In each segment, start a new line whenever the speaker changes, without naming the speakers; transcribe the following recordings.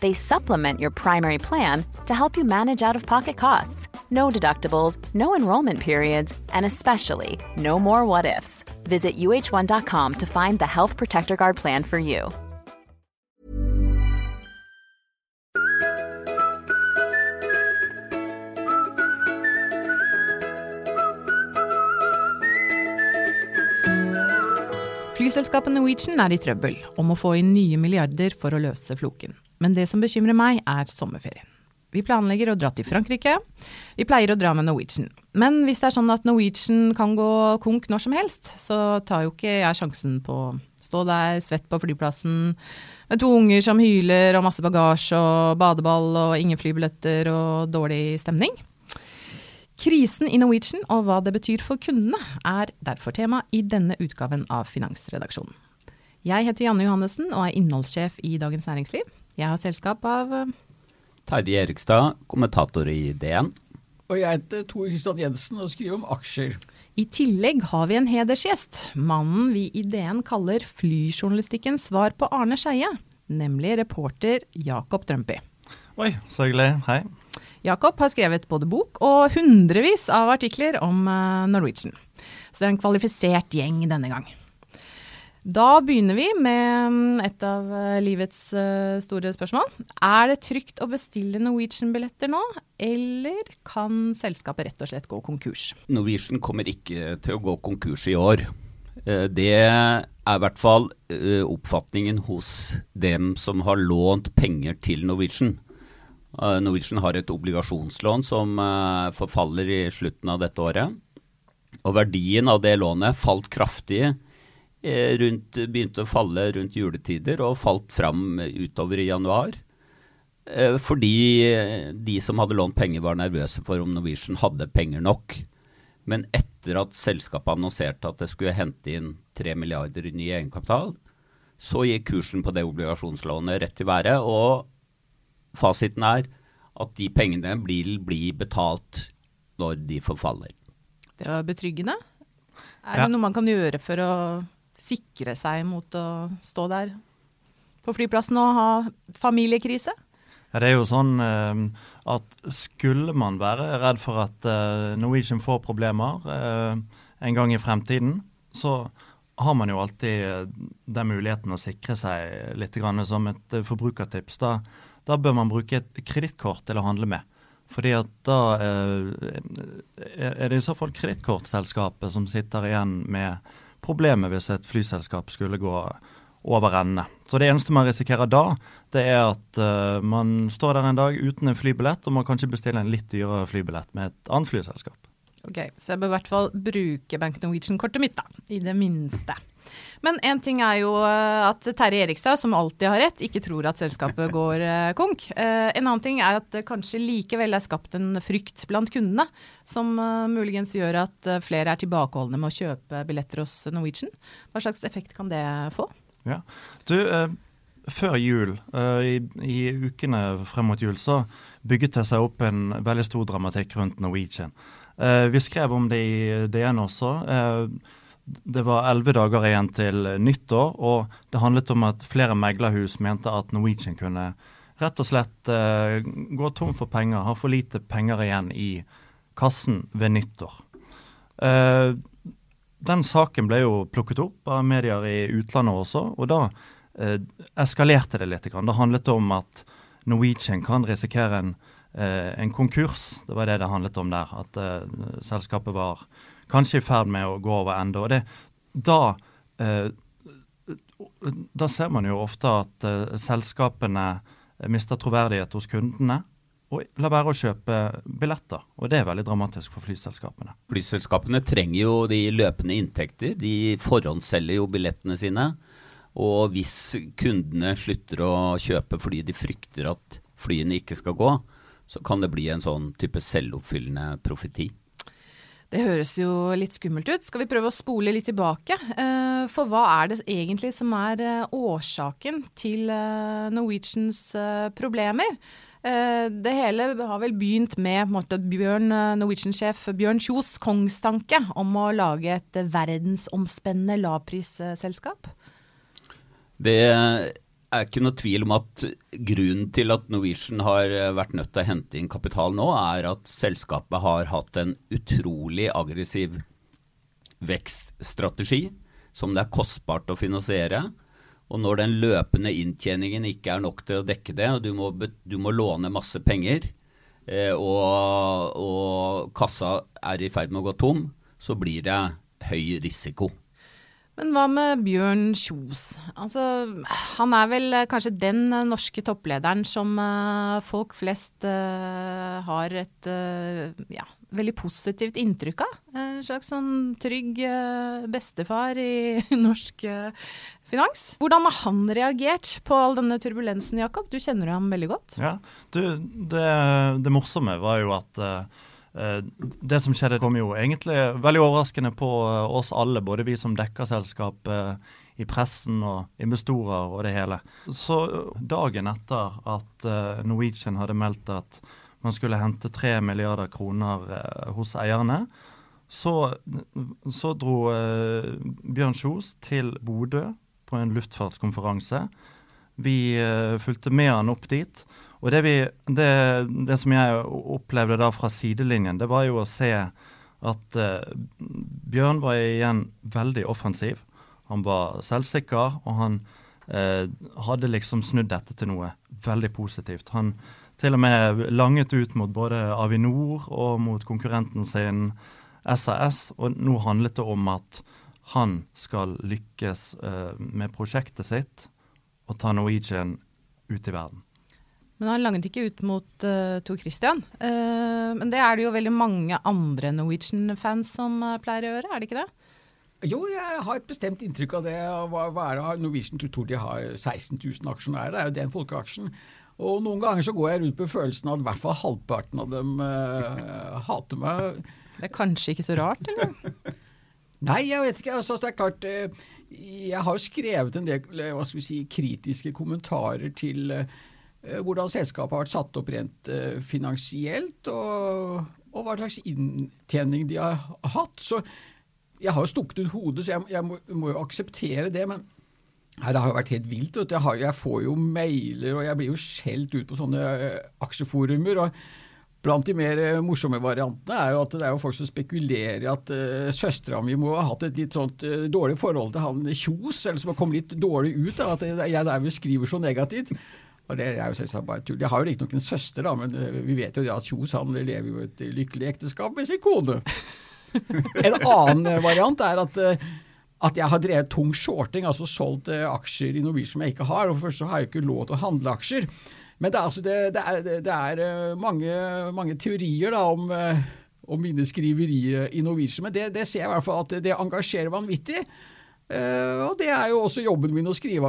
They supplement your primary plan to help you manage out of pocket costs. No deductibles, no enrollment periods, and especially no more what ifs. Visit uh1.com to find the Health Protector Guard plan for you.
Flyselskapet Norwegian er i trøbbel og må få inn nye milliarder for å løse floken. Men det som bekymrer meg, er sommerferien. Vi planlegger å dra til Frankrike. Vi pleier å dra med Norwegian. Men hvis det er sånn at Norwegian kan gå konk når som helst, så tar jo ikke jeg sjansen på å stå der svett på flyplassen med to unger som hyler og masse bagasje og badeball og ingen flybilletter og dårlig stemning. Krisen i Norwegian og hva det betyr for kundene, er derfor tema i denne utgaven av Finansredaksjonen. Jeg heter Janne Johannessen og er innholdssjef i Dagens Næringsliv. Jeg har selskap av eh,
Terje Erikstad, kommentator i DN.
Og jeg heter Tor Kristian Jensen og skriver om aksjer.
I tillegg har vi en hedersgjest. Mannen vi i DN kaller flyjournalistikkens svar på Arne Skeie. Nemlig reporter Jakob Drømpy.
Oi, så hyggelig. Hei.
Jakob har skrevet både bok og hundrevis av artikler om eh, Norwegian. Så det er en kvalifisert gjeng denne gang. Da begynner vi med et av eh, livets eh, store spørsmål. Er det trygt å bestille Norwegian-billetter nå, eller kan selskapet rett og slett gå konkurs?
Norwegian kommer ikke til å gå konkurs i år. Eh, det er i hvert fall oppfatningen hos dem som har lånt penger til Norwegian. Norwegian har et obligasjonslån som forfaller i slutten av dette året. Og verdien av det lånet falt kraftig rundt, begynte å falle rundt juletider og falt fram utover i januar. Eh, fordi de som hadde lånt penger var nervøse for om Norwegian hadde penger nok. Men etter at selskapet annonserte at det skulle hente inn 3 milliarder i ny egenkapital, så gikk kursen på det obligasjonslånet rett til været. Og fasiten er at de pengene blir blir betalt når de forfaller.
Det var betryggende. Er det noe man kan gjøre for å sikre seg mot å stå der på flyplassen og ha familiekrise?
Ja, det er jo sånn eh, at skulle man være redd for at eh, Norwegian får problemer eh, en gang i fremtiden, så har man jo alltid den muligheten å sikre seg litt grann, som et forbrukertips. Da, da bør man bruke et kredittkort til å handle med. Fordi at da er det i så fall kredittkortselskapet som sitter igjen med problemet hvis et flyselskap skulle gå over ende. Så det eneste man risikerer da, det er at uh, man står der en dag uten en flybillett, og må kanskje bestille en litt dyrere flybillett med et annet flyselskap.
Ok, Så jeg bør i hvert fall bruke Bank Norwegian-kortet mitt, da. I det minste. Men én ting er jo eh, at Terje Erikstad, som alltid har rett, ikke tror at selskapet går eh, konk. Eh, en annen ting er at det kanskje likevel er skapt en frykt blant kundene, som muligens gjør at flere er tilbakeholdne med å kjøpe billetter hos Norwegian. Hva slags effekt kan det få?
Ja, du... før jul, i, i, ukene frem mot jul, så bygget det seg opp en veldig stor dramatikk rundt Norwegian. Vi skrev om det i DN også det var elleve dager igjen til nyttår, og det handlet om at flere meglerhus mente at Norwegian kunne rett og slett uh, gå tom for penger, ha for lite penger igjen i kassen ved nyttår. Den saken ble jo plukket opp av medier i utlandet også, og da eskalerte det litt. Det handlet om at Norwegian kan risikere en, en konkurs. Det var det det handlet om der. At selskapet var kanskje i ferd med å gå over ende. Og det, da, eh, da ser man jo ofte at eh, selskapene mister troverdighet hos kundene og la være å kjøpe billetter. Og det er veldig dramatisk for flyselskapene.
Flyselskapene trenger jo de løpende inntekter. De forhåndsselger jo billettene sine. Og hvis kundene slutter å kjøpe fordi de frykter at flyene ikke skal gå, så kan det bli en sånn type selvoppfyllende profeti.
Det høres jo litt skummelt ut. Skal vi prøve å spole litt tilbake? Eh, For hva er det egentlig som er eh, årsaken til eh, Norwegians problemer? Det hele har vel begynt med Bjørn, Norwegian-sjef Bjørn Kjos kongstanke om å lage et verdensomspennende lavprisselskap.
Det er ikke noe tvil om at grunnen til at Norwegian har eh, vært nødt til å hente inn kapital nå, er at selskapet har hatt en utrolig aggressiv vekststrategi som det er kostbart å finansiere. Og når den løpende inntjeningen ikke er nok til å dekke det, og du må, du må låne masse penger, eh, og, og kassa er i ferd med å gå tom, så blir det høy risiko.
Men hva med Bjørn Kjos? Altså, han er vel eh, kanskje den eh, norske topplederen som eh, folk flest har et ja, veldig positivt inntrykk av. En slags sånn trygg bestefar i norsk finans. Hvordan har han reagert på all denne turbulensen, Jakob? Du kjenner jo ham veldig godt.
Ja, du, det, det morsomme var jo at det som skjedde, kom jo egentlig veldig overraskende på eh, oss alle, både vi som dekker selskap eh, i pressen og investorer og det hele. Så eh, dagen etter at eh, Norwegian hadde meldt at man skulle hente 3 milliarder kroner eh, hos eierne, så, så dro eh, Bjørn Kjos til Bodø på en luftfartskonferanse. Vi eh, fulgte med han opp dit. Og det, vi, det, det som jeg opplevde da fra sidelinjen, det var jo å se at eh, Bjørn var igjen veldig offensiv. Han var selvsikker, og han eh, hadde liksom snudd dette til noe veldig positivt. Han til og med langet ut mot både Avinor og mot konkurrenten sin SAS, og nå handlet det om at han skal lykkes eh, med prosjektet sitt og ta Norwegian ut i verden.
Men han langet ikke ut mot uh, Tor Christian. Uh, men det er det jo veldig mange andre Norwegian-fans som uh, pleier å gjøre, er det ikke det?
Jo, jeg har et bestemt inntrykk av det. Hva, hva er det? Norwegian tror de har 16 000 aksjonærer, det er jo den folkeaksjen. Og noen ganger så går jeg rundt på følelsen av at i hvert fall halvparten av dem hater meg.
Det er kanskje ikke så rart, eller?
Nei, jeg vet ikke. Altså, det er klart, jeg har jo skrevet en del hva skal vi si, kritiske kommentarer til hvordan selskapet har vært satt opp rent eh, finansielt, og, og hva slags inntjening de har hatt. Så jeg har jo stukket ut hodet, så jeg, jeg må, må jo akseptere det. men Nei, Det har jo vært helt vilt. Jeg, har, jeg får jo mailer, og jeg blir jo skjelt ut på sånne eh, aksjeforumer. og Blant de mer eh, morsomme variantene er jo at det er jo folk som spekulerer i at uh, søstera mi må ha hatt et litt sånt uh, dårlig forhold til han Kjos, eller som har kommet litt dårlig ut av at jeg derved skriver så negativt. Og Det er jo selvsagt bare tull. Jeg har jo riktignok en søster, da, men uh, vi vet jo det at Kjos han lever jo et lykkelig ekteskap med sin kone. en annen uh, variant er at uh, at jeg har drevet tung shorting, altså solgt eh, aksjer i Norwegian som jeg ikke har. og Først så har jeg ikke lov til å handle aksjer. Men det er, altså, det, det er, det er eh, mange, mange, teorier da, om, eh, om mine skriverier i Norwegian. Men det, det, ser jeg i hvert fall at det engasjerer vanvittig. Og det er jo også jobben min å skrive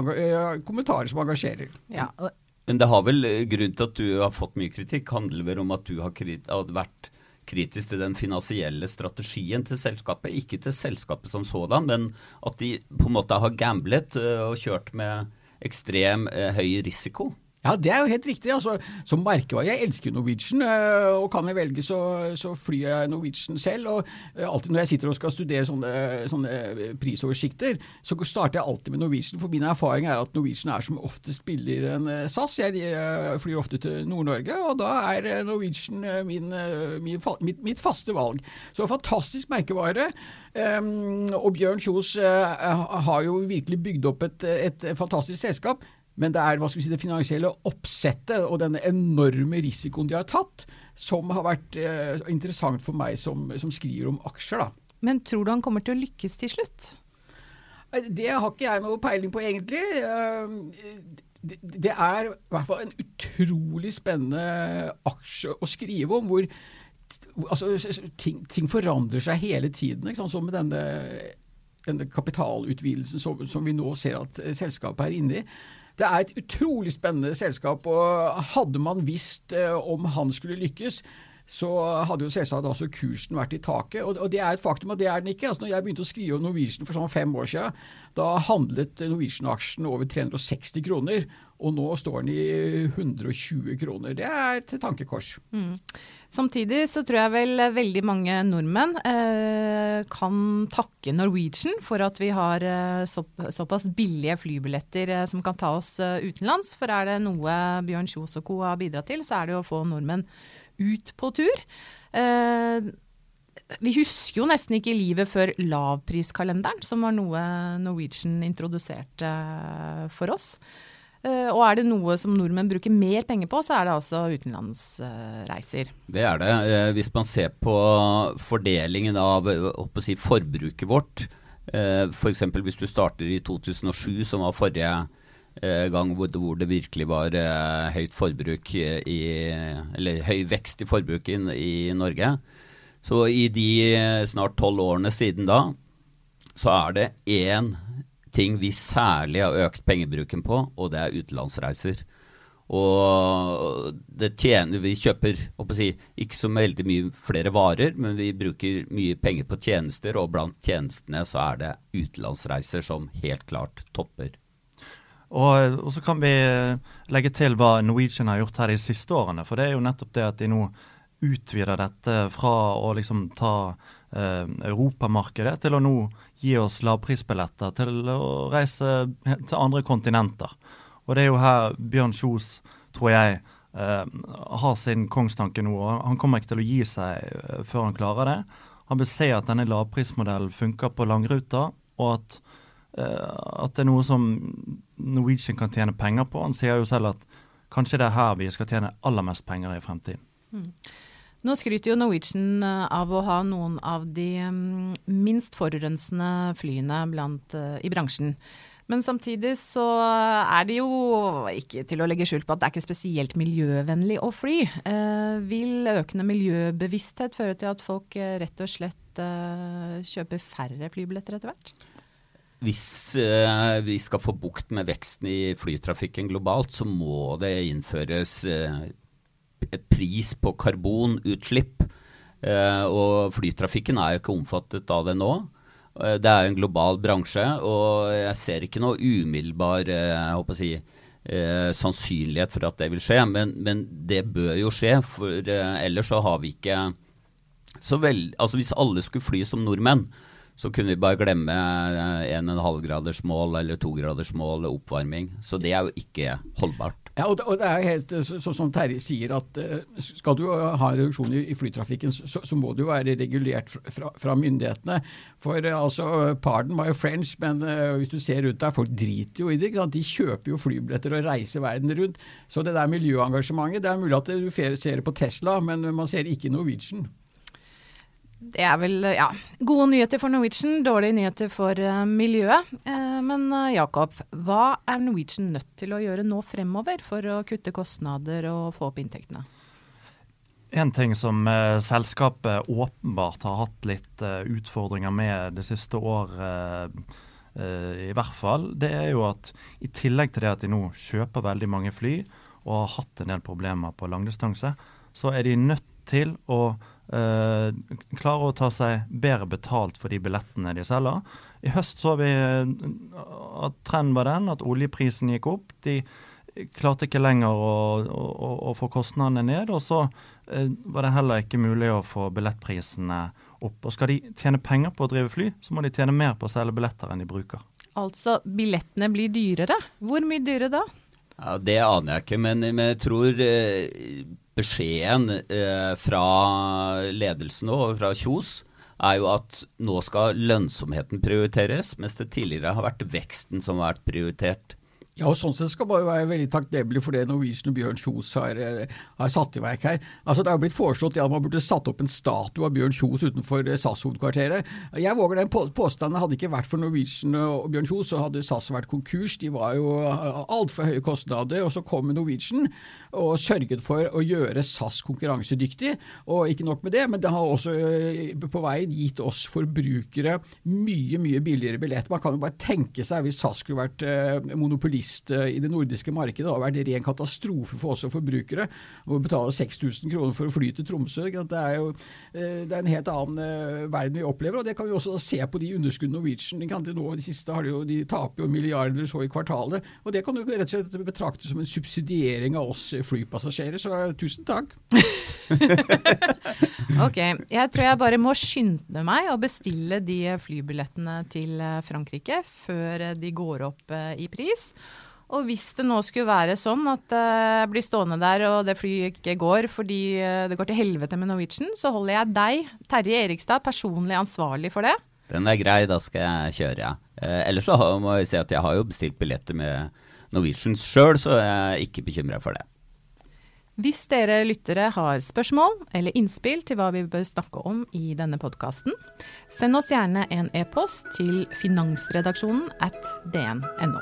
kommentarer som engasjerer.
Ja, og
Men det har vel grunnen grunn til at du har fått mye kritikk, handler vel om at du har, krit vært kritisk til den finansielle strategien til selskapet. Ikke til selskapet som sådan, men at de på en måte har gamblet eh, og kjørt med ekstrem eh, høy risiko.
Ja, det er jo helt riktig. altså, Som merkevare. Jeg elsker Norwegian, øh, og kan jeg velge, så, så flyr jeg Norwegian selv. og øh, alltid Når jeg sitter og skal studere sånne, sånne prisoversikter, så starter jeg alltid med Norwegian. For min erfaring er at Norwegian er som oftest billigere enn øh, SAS. Jeg flyr ofte til Nord-Norge, og da er Norwegian min, min, mitt, mitt faste valg. Så fantastisk merkevare. Um, og Bjørn Kjos har jo virkelig bygd opp et, et fantastisk selskap. Men det er hva skal vi si, det finansielle oppsettet og denne enorme risikoen de har tatt, som har vært eh, interessant for meg som, som skriver om aksjer. da.
Men tror du han kommer til å lykkes til slutt?
Det har ikke jeg noe peiling på, egentlig. Eh, Det, er i hvert fall en utrolig spennende aksje å skrive om, hvor altså, ting, ting forandrer seg hele tiden. Ikke sant? Som med denne, denne kapitalutvidelsen som, som vi nå ser at selskapet er inne i. Det er et utrolig spennende selskap, og hadde man visst eh, om han skulle lykkes, så hadde jo selvsagt også kursen vært i taket. Og, og det er et faktum, at det er den ikke. Altså, når jeg begynte å skrive om Norwegian for sånn fem år siden, da handlet Norwegian-aksjen over 360 kroner. Og nå står den i 120 kroner. Det er til tankekors.
Mm. Samtidig så tror jeg vel veldig mange nordmenn eh, kan takke Norwegian for at vi har eh, så, såpass billige flybilletter eh, som kan ta oss eh, utenlands. For er det noe Bjørn Kjos og co. har bidratt til, så er det jo å få nordmenn ut på tur. Eh, vi husker jo nesten ikke livet før lavpriskalenderen, som var noe Norwegian introduserte eh, for oss. Eh, og er det noe som nordmenn bruker mer penger på, så er det altså utenlandsreiser.
Det er det. Eh, hvis man ser på fordelingen av si, forbruket vårt, f.eks. hvis du starter i 2007, som var forrige gang hvor hvor det virkelig var høyt forbruk i, eller høy vekst i forbruket i, i Norge. Så i de snart tolv årene siden da, så er det én ting vi særlig har økt pengebruken på, og det er utenlandsreiser. Og det tjener, vi kjøper si, ikke så veldig mye flere varer, men vi bruker mye penger på tjenester, og blant tjenestene så er det utenlandsreiser som helt klart topper.
Og, og, så kan vi legge til hva Norwegian har gjort her de siste årene. For det er jo nettopp det at de nå utvider dette fra å liksom ta eh, europamarkedet til å nå gi oss lavprisbilletter til å reise til andre kontinenter. Og det er jo her Bjørn Kjos, tror jeg, eh, har sin kongstanke nå. og Han kommer ikke til å gi seg eh, før han klarer det. Han vil se at denne lavprismodellen funker på langruta, og at, eh, at det er noe som Norwegian kan tjene penger på. Han sier jo selv at kanskje det er her vi skal tjene aller mest penger i fremtiden. Mm.
Nå skryter jo Norwegian eh, av å ha noen av de mm, minst forurensende flyene blant, eh, i bransjen. Men samtidig så er det jo ikke til å legge skjul på at det er ikke spesielt miljøvennlig å fly. Eh, vil økende miljøbevissthet føre til at folk eh, rett og slett eh, kjøper færre flybilletter etter hvert?
Hvis eh, vi skal få bukt med veksten i flytrafikken globalt, så må det innføres pris på karbonutslipp. Eh, og flytrafikken er jo ikke omfattet av det nå. Eh, det er en global bransje, og jeg ser ikke noe umiddelbar eh, si, eh, sannsynlighet for at det vil skje. Men, men det bør jo skje, for eh, ellers så har vi ikke så vel, altså Hvis alle skulle fly som nordmenn, så kunne vi bare glemme 1,5-gradersmål eller 2-gradersmål oppvarming. Så det er jo ikke holdbart.
Ja, og det, er helt sånn som Terje sier, at uh, skal du ha reduksjon i, i flytrafikken, så, så, må det jo være regulert fra, fra myndighetene. For altså, pardon my French, men uh, hvis du ser rundt deg, folk driter jo i det. De kjøper jo flybilletter og reiser verden rundt. Så det der miljøengasjementet, det er mulig at du ser det på Tesla, men man ser ikke Norwegian.
Det er vel ja, gode nyheter for Norwegian, dårlige nyheter for uh, miljøet. Uh, men uh, Jakob, hva er Norwegian nødt til å gjøre nå fremover for å kutte kostnader og få opp inntektene?
En ting som selskapet åpenbart har hatt litt utfordringer med det siste året, i hvert fall, det er jo at i tillegg til det at de nå kjøper veldig mange fly og har hatt en del problemer på langdistanse, så er de nødt til å Uh, klarer å ta seg bedre betalt for de billettene de selger. I høst så vi uh, at trenden var den at oljeprisen gikk opp. De klarte ikke lenger å, å, å få kostnadene ned. Og så uh, var det heller ikke mulig å få billettprisene opp. Og skal de tjene penger på å drive fly, så må de tjene mer på å selge billetter enn de bruker.
Altså billettene blir dyrere. Hvor mye dyrere da?
Ja, Det aner jeg ikke, men, men jeg tror beskjeden eh, fra ledelsen og fra Kjos er jo at nå skal lønnsomheten prioriteres, mens det tidligere har vært veksten som har vært prioritert.
Ja, og sånn sett skal man være veldig takknemlig for det Norwegian og Bjørn Kjos har, eh, har, satt i verk her. Altså, Det har blitt foreslått at man burde satt opp en statue av Bjørn Kjos utenfor eh, SAS-hovedkvarteret. Jeg våger den påstanden. Hadde ikke vært for Norwegian og Bjørn Kjos, så hadde SAS vært konkurs. De var jo eh, altfor høye kostnader. Og så kom Norwegian og sørget for å gjøre SAS konkurransedyktig. Og ikke nok med det, men det har også på veien gitt oss forbrukere mye, mye billigere billett. Man kan jo bare tenke seg hvis SAS skulle vært monopolist siste i det nordiske markedet. Det har vært ren katastrofe for oss som forbrukere å betale 6000 kroner for å fly til Tromsø. Det er jo det er en helt annen verden vi opplever, og det kan vi også se på de underskuddene Norwegian nå, de siste har de jo, de taper jo milliarder så i kvartalet. og Det kan du rett og slett betrakte som en subsidiering av oss flypassasjerer, så tusen takk.
ok, jeg tror jeg bare må skynde meg å bestille de flybillettene til Frankrike før de går opp eh, i pris. Og hvis det nå skulle være sånn at jeg blir stående der og det flyet ikke går fordi eh, det går til helvete med Norwegian, så holder jeg deg, Terje Erikstad, personlig ansvarlig for det.
Den er grei, da skal jeg kjøre, ja. Eh, ellers så må jeg si at jeg har jo bestilt billetter med Norwegian sjøl, så jeg er ikke bekymra for det.
Hvis dere lyttere har spørsmål eller innspill til hva vi bør snakke om i denne podkasten, send oss gjerne en e-post til finansredaksjonen at dn.no.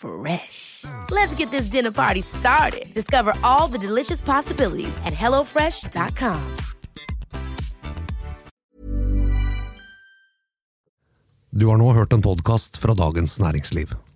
Fresh. Let's get this dinner party started. Discover all the delicious possibilities at hellofresh.com.
Du har nå hørt en podkast fra Dagens Næringsliv.